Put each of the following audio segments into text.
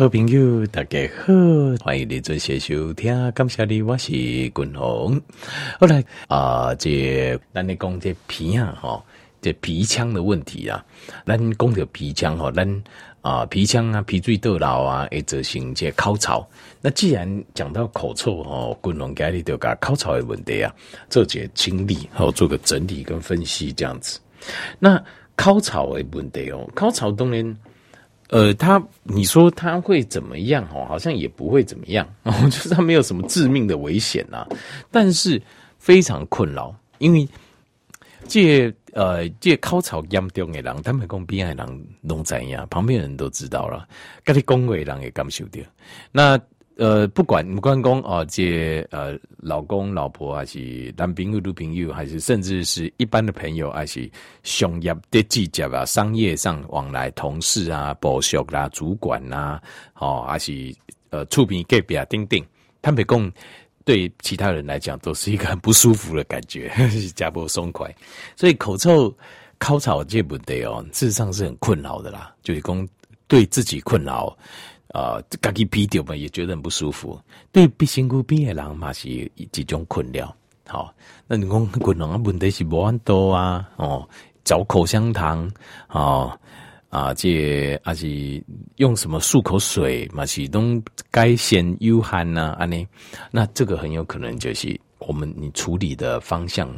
好朋友，大家好，欢迎你做些收听，感谢你，我是君鸿。后来啊，这咱来讲这鼻啊，哈，这鼻腔的问题啊，咱讲这鼻腔哈，咱啊鼻腔啊，鼻水倒流啊，会造成这口臭。那既然讲到口臭吼，君鸿今日就讲口臭的问题啊，做些清理，好做个整理跟分析这样子。那口臭的问题哦，口臭当然。呃，他你说他会怎么样？哦，好像也不会怎么样，哦，就是他没有什么致命的危险呐，但是非常困扰，因为借呃这口臭严重的人，他们讲边的人弄怎样，旁边人都知道了，跟你讲话的人也感受到，那。呃，不管不管讲哦，这呃老公老婆还是男朋友女朋友，还是甚至是一般的朋友，还是商业的记者啊，商业上往来同事啊，部属啦、主管呐、啊，哦，还是呃触屏隔壁啊，等等，坦白讲，对其他人来讲都是一个很不舒服的感觉，加不松快。所以口臭、口臭这问题哦，事实上是很困扰的啦，就是讲对自己困扰。啊，自己鼻掉嘛，也觉得很不舒服。对鼻辛苦鼻的人嘛，是一种困扰。好，那你讲可能问题是无很多啊，哦，嚼口香糖，哦，啊，这还是用什么漱口水嘛，是都该先有汗呐，安尼，那这个很有可能就是我们你处理的方向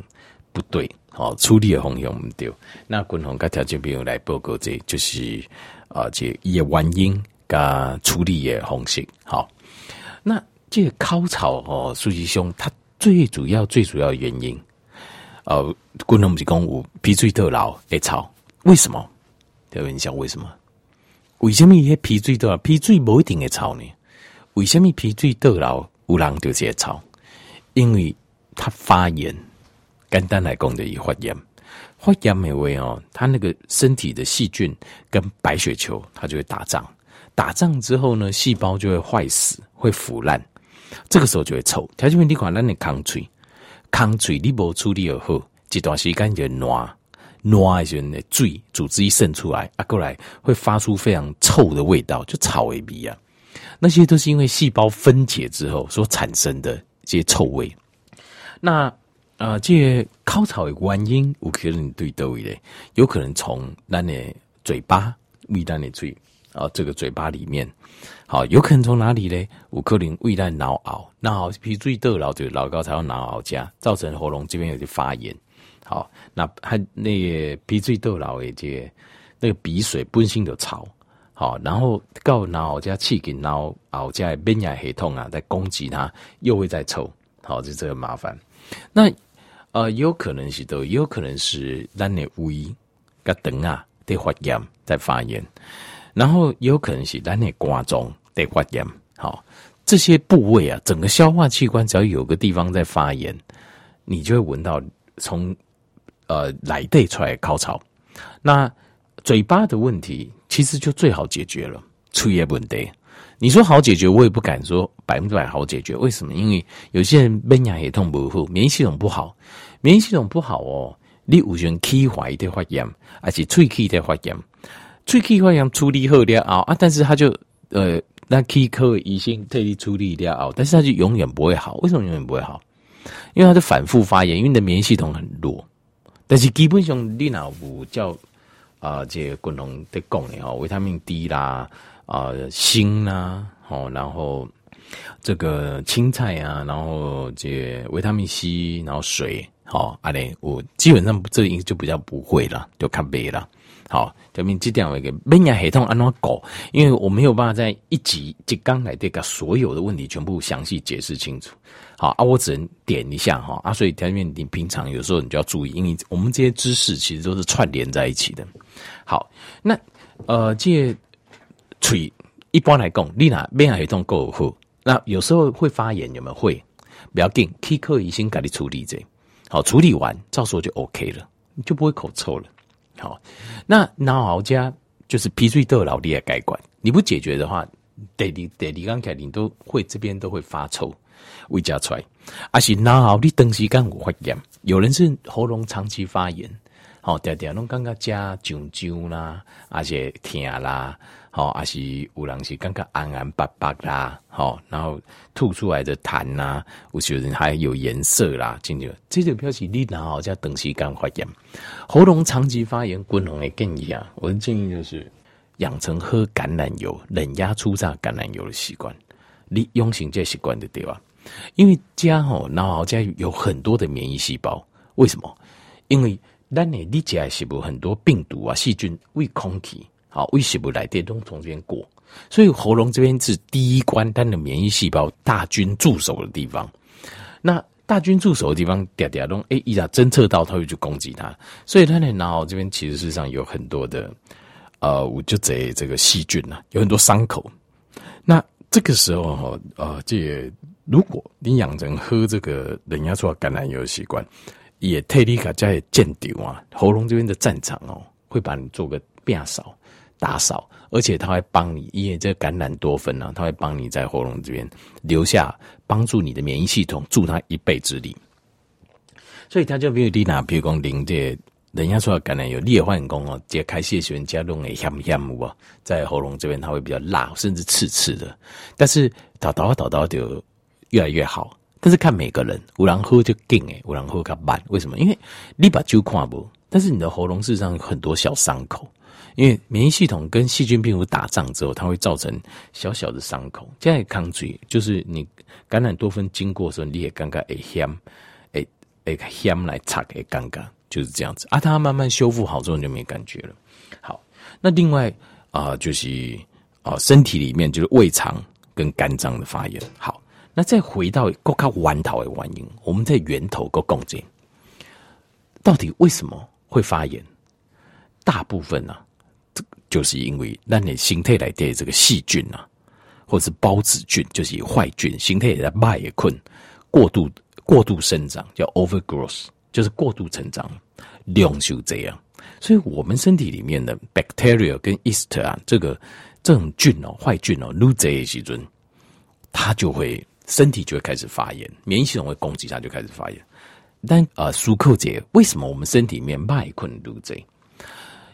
不对，哦，处理的方向不对。那共同个条件朋友来报告，这就是啊，这一个原因。啊，处理的方式好。那这个口臭哦，实际上它最主要、最主要的原因，呃，古人不是讲有鼻水倒流会臭，为什么？对，你想为什么？为什么一些鼻水倒流？鼻水不一定会臭呢？为什么鼻水倒流有人就是会臭？因为它发炎，简单来讲就是发炎。发炎的话哦，它那个身体的细菌跟白血球，它就会打仗。打仗之后呢，细胞就会坏死，会腐烂，这个时候就会臭。条件问题，看咱的空嘴，空嘴你无处理好，这段时间就烂烂的时候呢，水组织一渗出来，啊，过来会发出非常臭的味道，就草味鼻啊。那些都是因为细胞分解之后所产生的这些臭味。那啊、呃，这些口臭的原因，有可能对到位的，有可能从咱的嘴巴味道的嘴。啊，这个嘴巴里面，好，有可能从哪里呢？有可能胃在脑凹，脑凹鼻水倒流，就老高才要脑熬加，造成喉咙这边有些发炎。好，那还那个鼻水倒流的这那个鼻水本身就潮，好，然后到脑凹加气给脑熬加免疫系统啊，在攻击它，又会再臭，好，就这个麻烦。那呃，也有可能是都，也有可能是咱的胃跟肠啊在发炎，在发炎。然后也有可能是咱的肝脏在发炎，好，这些部位啊，整个消化器官只要有个地方在发炎，你就会闻到从呃来对出来的口臭。那嘴巴的问题其实就最好解决了，唾液问题。你说好解决，我也不敢说百分之百好解决。为什么？因为有些人免疫系统不好，免疫系统不好，免疫系统不好哦，你有些人气怀的发炎，而且喙齿的发炎。喙齿发炎处理好了后啊，但是他就呃，那齿科医生特地处理了后，但是他就永远不会好。为什么永远不会好？因为他就反复发炎，因为你的免疫系统很弱。但是基本上你脑部叫啊、这个共同的讲的哦，维他命 D 啦，啊、呃，锌啦，哦，然后这个青菜啊，然后这维他命 C，然后水，好，阿嘞，我基本上这个就比较不会了，就看背了。好，这边这点我给免疫系统安怎搞？因为我没有办法在一集就刚来这个所有的问题全部详细解释清楚。好啊，我只能点一下哈啊，所以条面你平常有时候你就要注意，因为我们这些知识其实都是串联在一起的。好，那呃，这嘴一般来讲，你那免疫系统够好，那有时候会发炎，有没有会？不要紧，齿科医生给你处理这，好，处理完到时候就 OK 了，你就不会口臭了。好，那脑熬家就是鼻水倒流的改管，你不解决的话，得你得你刚才你都会这边都会发臭，胃加出来，而且脑熬你等时间有发炎，有人是喉咙长期发炎，好，点点拢刚刚加啾啾啦，而且疼啦，好，还是有人是感觉暗暗白白啦，好，然后吐出来的痰呐、啊，有些人还有颜色啦，进去，这就表示你然后叫长时间发炎，喉咙长期发炎，滚红的建议啊，我的建议就是养成喝橄榄油、冷压粗榨橄榄油的习惯，你养成这习惯的对吧？因为家吼，然后家有很多的免疫细胞，为什么？因为咱的你家是不很多病毒啊、细菌为空气。好，为什么来电都从这边过？所以喉咙这边是第一关，单的免疫细胞大军驻守的地方。那大军驻守的地方，嗲嗲东哎，一下侦测到，它会去攻击它。所以它的脑这边其实事实上有很多的，呃，我就这这个细菌呐、啊，有很多伤口。那这个时候哈，呃，这如果你养成喝这个人家说橄榄油的习惯，也特地卡加也见丢啊，喉咙这边的战场哦，会把你做个变少。打扫，而且它会帮你，因为这个橄榄多酚呢，它会帮你在喉咙这边留下，帮助你的免疫系统助它一臂之力。所以它就比如你拿，比如讲零这人家说橄榄油裂换工哦，解开血栓加重诶，香不香不？在喉咙这边它会比较辣，甚至刺刺的。但是导导导导就越来越好。但是看每个人，有人喝就劲诶，有人喝较慢。为什么？因为你把酒看不，但是你的喉咙事实上有很多小伤口。因为免疫系统跟细菌病毒打仗之后，它会造成小小的伤口。现在抗拒就是你感染多酚经过的时候，你也尴尬，哎香，哎哎香来擦，哎尴尬，就是这样子啊。它慢慢修复好之后，你就没感觉了。好，那另外啊、呃，就是啊、呃，身体里面就是胃肠跟肝脏的发炎。好，那再回到国卡源头的原因，我们在源头个共振，到底为什么会发炎？大部分呢、啊？就是因为让你形态来的这个细菌啊，或者是孢子菌，就是坏菌，形态的麦困过度过度生长，叫 overgrowth，就是过度成长，量就这样。所以我们身体里面的 bacteria 跟 yeast 啊，这个这种菌哦，坏菌哦，撸这些菌，它就会身体就会开始发炎，免疫系统会攻击它，就开始发炎。但啊，苏克姐，为什么我们身体里面麦困撸这？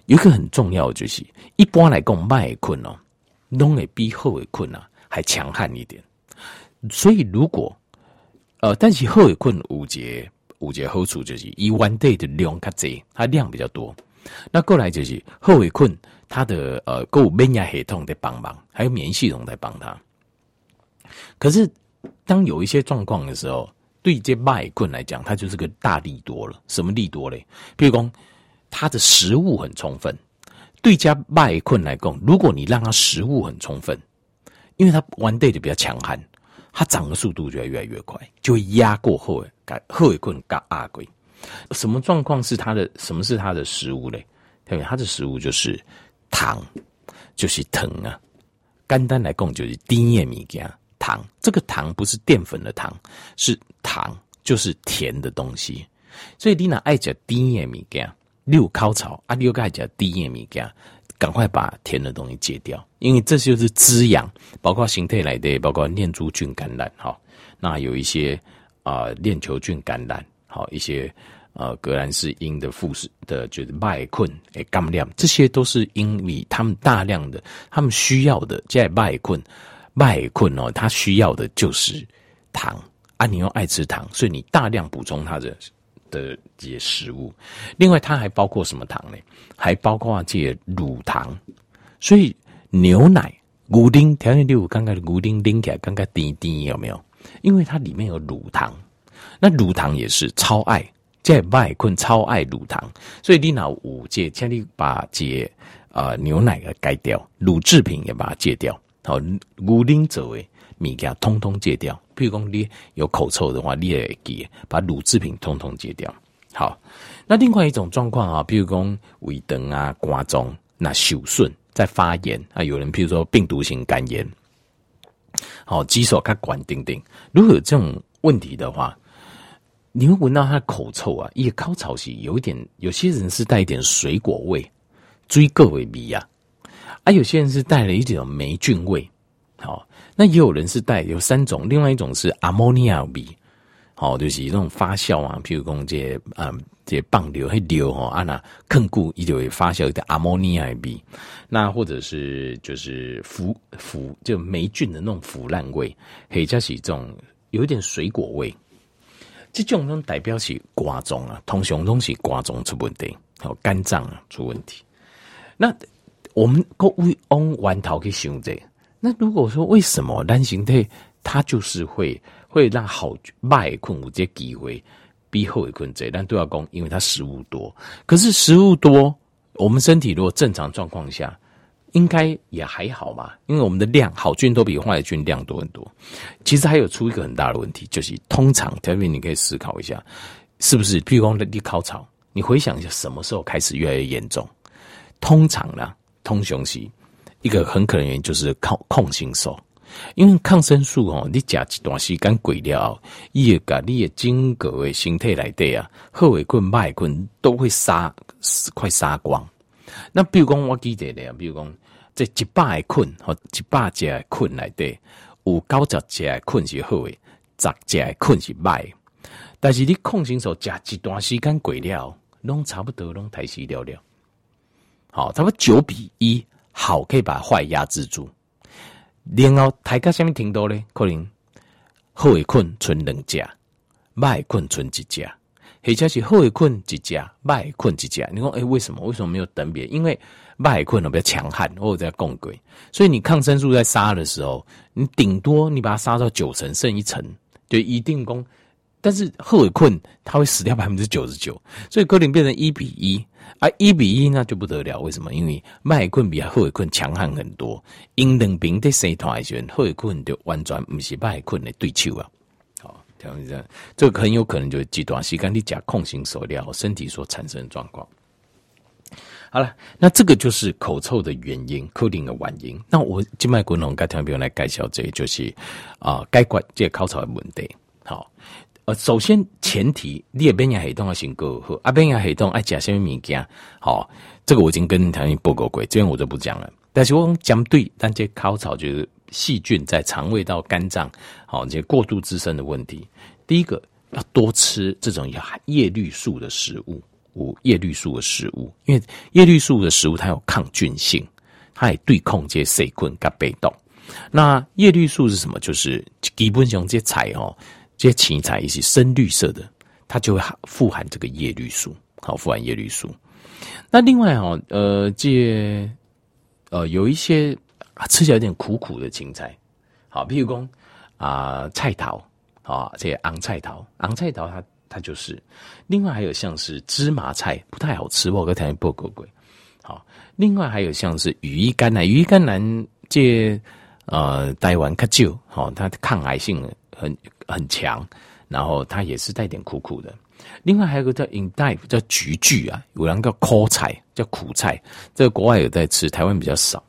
有一个很重要的就是，一般来讲，麦困哦，拢会比后尾困啊还强悍一点。所以如果呃，但是后尾困有节有节好处就是，一 one day 的量较济，它量比较多。那过来就是后尾困，它的呃，够免疫系统在帮忙，还有免疫系统在帮它。可是当有一些状况的时候，对这麦困来讲，它就是个大利多了。什么利多嘞？比如讲。它的食物很充分，对家麦困来讲，如果你让它食物很充分，因为它 one day 就比较强悍，它长的速度就会越来越快，就会压过后诶，后尾困嘎阿龟。什么状况是它的？什么是它的食物嘞？对，它的食物就是糖，就是糖啊。简单来讲就是甜的物件，糖。这个糖不是淀粉的糖，是糖，就是甜的东西。所以你若爱食甜的物六烤草啊，六盖讲低盐米加，赶快把甜的东西戒掉，因为这就是滋养，包括形态来的，包括念珠菌感染哈。那有一些啊链球菌感染，好一些呃革兰氏因的副食的，就是麦困诶干量，这些都是因为他们大量的，他们需要的在麦困麦困哦，他需要的就是糖啊，你又爱吃糖，所以你大量补充它的。的这些食物，另外它还包括什么糖呢？还包括这些乳糖，所以牛奶、牛奶条件六，刚刚的牛奶拎起来刚刚滴滴有没有？因为它里面有乳糖，那乳糖也是超爱，在外困超爱乳糖，所以你拿五戒，请你把这啊、牛奶给改掉，乳制品也把它戒掉，好，牛奶作为。米给它通通戒掉，譬如讲你有口臭的话，你也给把乳制品通通戒掉。好，那另外一种状况啊，譬如讲胃肠啊、肝脏那受损在发炎啊，有人譬如说病毒性肝炎，好，肌手看管丁丁，如果有这种问题的话，你会闻到他的口臭啊，一个高潮期有一点，有些人是带一点水果味，追个味味啊，啊，有些人是带了一点霉菌味，好。那也有人是带有三种，另外一种是阿莫尼亚味，好，就是那种发酵啊，譬如讲这嗯这棒流会流吼，啊那更固伊就会发酵一点阿摩尼亚味，那或者是就是腐腐就霉菌的那种腐烂味，或者是这种有一点水果味，这种种代表是肝脏啊，通常都是肝脏出问题，好肝脏啊出问题。那我们各位往源头去想这个，那如果说为什么咱身体它就是会？会让好坏困有这机会比好的困这，但都要讲，因为它食物多。可是食物多，我们身体如果正常状况下，应该也还好嘛。因为我们的量好菌都比坏菌量多很多。其实还有出一个很大的问题，就是通常特别你可以思考一下，是不是？譬如说你烤草，你回想一下，什么时候开始越来越严重？通常呢，通常是一个很可能原因就是抗抗性素。因为抗生素哦，你食一段时间过了，伊会把你的整个的身体内底啊，好的菌、坏菌都会杀，快杀光。那比如讲，我记得咧，比如讲，这一百个菌或一百只的菌内底，有九十只的菌是好的，十只的菌是坏。但是你抗生素食一段时间过了，拢差不多拢退死了了。好，差不多九比一，好可以把坏压制住。然后大家下面听到咧，可能好的菌存两只，坏菌存一只，或者是好的菌一只，坏菌一只。你说，哎、为什么？为什么没有等别？因为坏菌比较强悍，或者在共轨，所以你抗生素在杀的时候，你顶多你把它杀到九成，剩一层，就一定功。但是好的菌它会死掉百分之九十九，所以可能变成一比一。啊，一比一那就不得了，为什么？因为坏菌比好菌强悍很多，因两边在生团的时候，好菌就完全不是坏菌的对手啊。好，这样子，这个很有可能就是极端时间你假控型所料身体所产生的状况。好了，那这个就是口臭的原因，固定的原因。那我静脉滚红该特别来介绍这，就是啊，解决这个口臭的问题。好。呃，首先前提，你的免疫系统要先够好，啊，免疫系统爱食什么物件？好，这个我已经跟台湾报告过，这边我就不讲了。但是我讲对，但这口臭就是细菌在肠胃道、肝脏，好，这过度滋生的问题。第一个要多吃这种有叶绿素的食物，无叶绿素的食物，因为叶绿素的食物它有抗菌性，它也对抗这些细菌跟被动。那叶绿素是什么？就是基本上这些菜哦。这些芹菜也是深绿色的，它就会富含这个叶绿素，好，富含叶绿素。那另外哈，呃，这呃有一些吃起来有点苦苦的芹菜，好，譬如说啊、菜头啊，这些昂菜头，昂菜头它它就是。另外还有像是芝麻菜，不太好吃，我跟台湾报告过。好，另外还有像是羽衣甘蓝，羽衣甘蓝这呃台湾较少，好，它抗癌性很。很强，然后它也是带点苦苦的。另外还有个叫 endive 叫菊苣啊，有人叫苦菜，叫苦菜，这个国外有在吃，台湾比较少。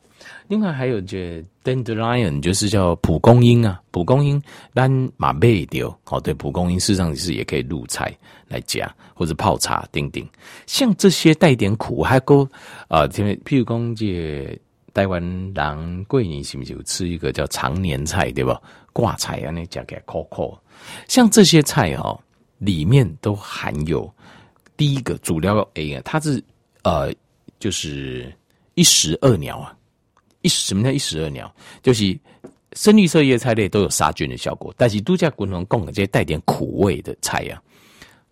另外还有这 dandelion 就是叫蒲公英啊，蒲公英单马背丢哦，对，蒲公英事实上是也可以入菜来加或者泡茶，丁丁。像这些带点苦，还够啊，譬如讲这台湾人过年是不是有吃一个叫长年菜，对吧？挂菜啊，那加给 coco，像这些菜哦，里面都含有第一个主料 A 啊，它是呃，就是一石二鸟啊，一什么叫一石二鸟？就是深绿色叶菜类都有杀菌的效果，但是度假滚龙贡的这些带点苦味的菜、啊，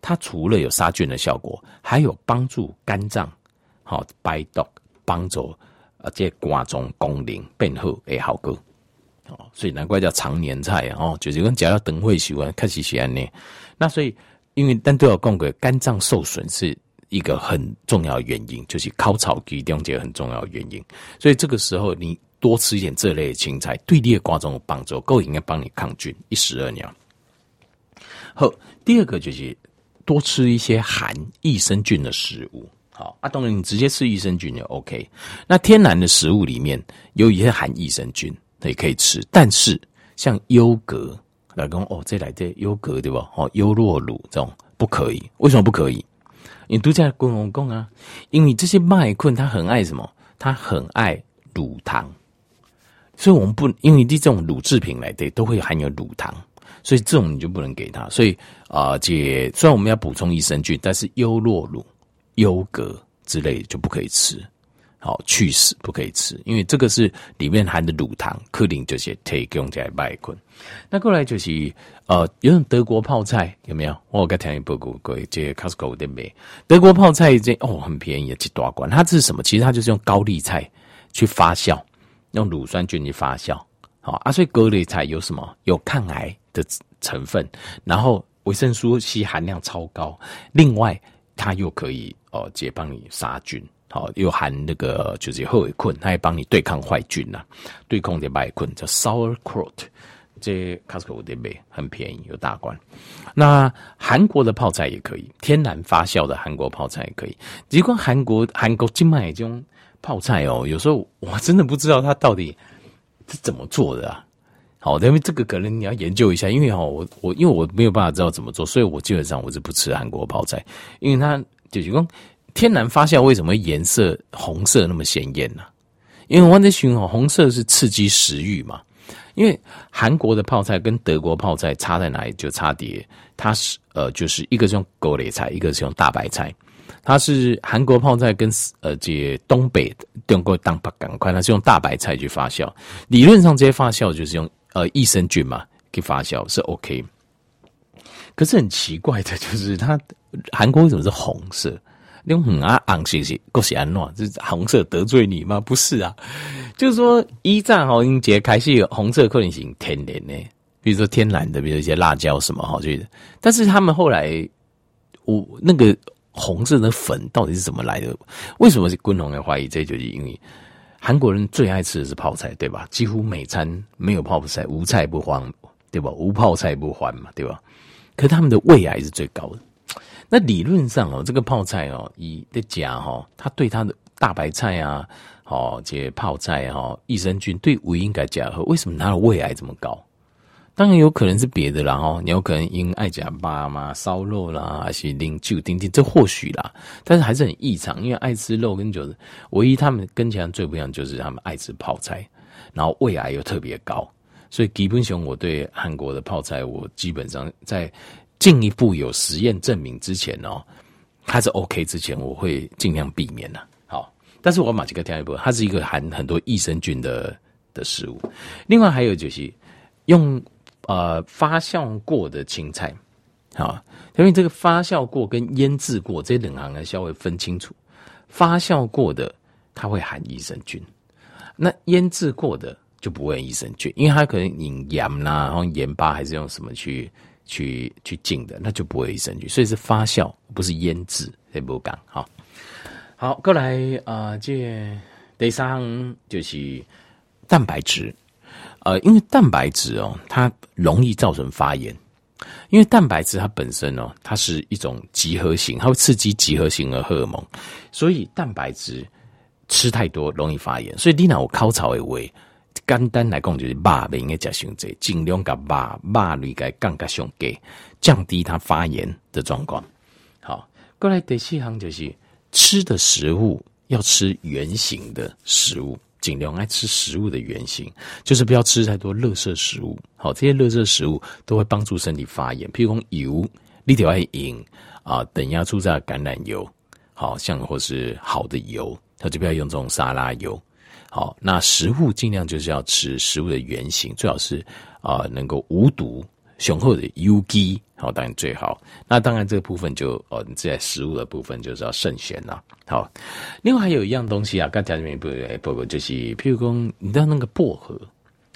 它除了有杀菌的效果，还有帮助肝脏好排毒，帮助啊这肝脏功能变好诶好个。哦，所以难怪叫常年菜哦，就是跟讲到等会喜欢开始喜欢呢。那所以，因为但都要讲个肝脏受损是一个很重要原因，就是烤草地中这个很重要的原因。所以这个时候你多吃一点这类的青菜，对你的瓜种有帮助，够应该帮你抗菌，一石二鸟。好，第二个就是多吃一些含益生菌的食物。好，啊，当然你直接吃益生菌就 OK。那天然的食物里面有一些含益生菌。也可以吃，但是像优格老公哦，这来这优格对吧？哦，优酪乳这种不可以，为什么不可以？你都在跟我讲啊，因为这些麦昆它很爱什么？它很爱乳糖，所以我们不因为这种乳制品来的都会含有乳糖，所以这种你就不能给他。所以啊，这虽然我们要补充益生菌，但是优酪乳、优格之类就不可以吃。好，去死不可以吃，因为这个是里面含的乳糖，克林这些提供在麦昆。那过来就是呃，有种德国泡菜有没有？我刚听一报告，各位这 Costco 的没？德国泡菜这哦很便宜，几大罐。它是什么？其实它就是用高丽菜去发酵，用乳酸菌去发酵。好啊，所以高丽菜有什么？有抗癌的成分，然后维生素 C 含量超高。另外，它又可以哦，解帮你杀菌。好，又含那个就是后尾菌，它还帮你对抗坏菌呐、啊，对抗这坏菌叫 sauerkraut，这 Costco 的卖很便宜，有大罐。那韩国的泡菜也可以，天然发酵的韩国泡菜也可以。只管韩国韩国金麦这种泡菜哦，有时候我真的不知道它到底是怎么做的啊。好，因为这个可能你要研究一下，因为哦，我我因为我没有办法知道怎么做，所以我基本上我是不吃韩国泡菜，因为它就是讲。天然发酵为什么颜色红色那么鲜艳呢？因为我在寻哦，红色是刺激食欲嘛。因为韩国的泡菜跟德国泡菜差在哪里？就差别，它是呃，就是一个是用高丽菜，一个是用大白菜。它是韩国泡菜跟呃这东北中国东北赶快，它是用大白菜去发酵。理论上这些发酵就是用呃益生菌嘛，去发酵是 OK。可是很奇怪的就是，它韩国为什么是红色？那种很啊昂兮兮，够是安诺，这是红色得罪你吗？不是啊，就是说一战哈，英杰开始有红色可能性天然的，比如说天然的，比如一些辣椒什么哈，就是，但是他们后来，我那个红色的粉到底是怎么来的？为什么是共同的怀疑？这就是因为韩国人最爱吃的是泡菜，对吧？几乎每餐没有泡菜，无菜不欢，对吧？无泡菜不欢嘛，对吧？可他们的胃癌是最高的。那理论上哦，这个泡菜哦，以的家哈，它对它的大白菜啊，哦，这些泡菜哈，益生菌对胃应该加和，为什么它的胃癌这么高？当然有可能是别的啦哦，你有可能因爱加巴嘛，烧肉啦，还是零酒丁丁，这或许啦，但是还是很异常，因为爱吃肉跟酒，唯一他们跟前最不一样就是他们爱吃泡菜，然后胃癌又特别高，所以基本上我对韩国的泡菜，我基本上在。进一步有实验证明之前哦，它是 OK 之前，我会尽量避免的。好，但是我马吉克跳一步，它是一个含很多益生菌的的食物。另外还有就是用呃发酵过的青菜，好，因为这个发酵过跟腌制过这两行呢稍微分清楚。发酵过的它会含益生菌，那腌制过的就不会益生菌，因为它可能引盐啦，然后盐巴还是用什么去。去去浸的，那就不会益生菌，所以是发酵，不是腌制。这不讲好，好过来啊、呃，这第三就是蛋白质，呃，因为蛋白质哦，它容易造成发炎，因为蛋白质它本身哦，它是一种集合型，它会刺激集合型的荷尔蒙，所以蛋白质吃太多容易发炎，所以你那我烤炒的话。简单来讲，就是肉类应该加上这，尽量把肉肉类给降加上给，降低它发炎的状况。好，过来第四行就是吃的食物要吃圆形的食物，尽量爱吃食物的圆形，就是不要吃太多垃圾食物。好，这些垃圾食物都会帮助身体发炎，譬如讲油，你得爱饮啊，等压出榨橄榄油，好像或是好的油，它就不要用这种沙拉油。好，那食物尽量就是要吃食物的原型，最好是啊、能够无毒、雄厚的有机，好当然最好。那当然这个部分就哦，你在食物的部分就是要慎选啦。好，另外还有一样东西啊，刚才这边不不不，就是譬如说你知道那个薄荷，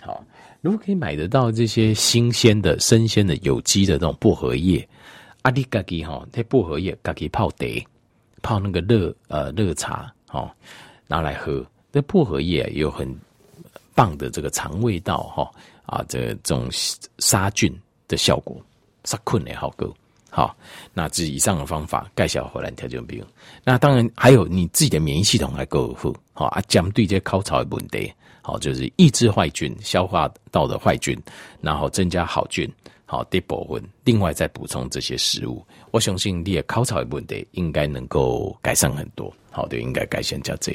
好，如果可以买得到这些新鲜的、生鲜的、有机的这种薄荷叶，阿里嘎吉哈，这薄荷叶嘎吉泡茶，泡那个热呃热茶，好拿来喝。这薄荷叶有很棒的这个肠胃道哈啊，这种杀菌的效果，杀菌也好够好。那这以上的方法介绍回来调整病。那当然还有你自己的免疫系统还够好好啊，针对这些烤草的问题，好就是抑制坏菌、消化道的坏菌，然后增加好菌，好得保温。另外再补充这些食物，我相信你的烤草的问题应该能够改善很多。好的，应该改善加这。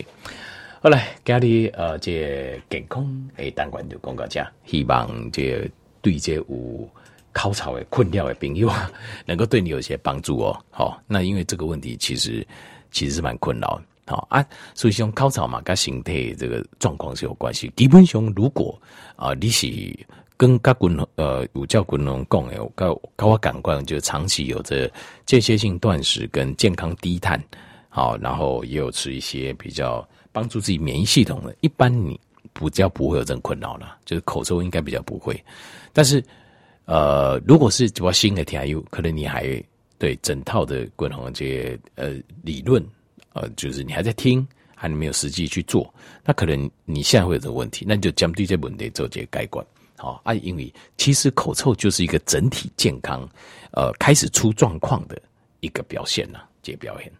好来，今日呃，这健康诶单元就讲到这，希望这对这有考草的困扰的朋友啊，能够对你有些帮助哦。好，那因为这个问题其实其实是蛮困扰。好啊，所以像考草嘛，跟形态这个状况是有关系。基本上，如果啊，你是跟甲滚呃有教滚龙讲诶，高高我感官就长期有着间歇性断食跟健康低碳，好，然后也有吃一些比较帮助自己免疫系统的，一般你比较不会有这种困扰了，就是口臭应该比较不会。但是呃，如果是主要新的 TIU，可能你还对整套的滚龙这些呃理论。呃，就是你还在听，还没有实际去做，那可能你现在会有这个问题，那你就将对这问题做这个改观。好啊，因为其实口臭就是一个整体健康，呃，开始出状况的一个表现呐，这个表现。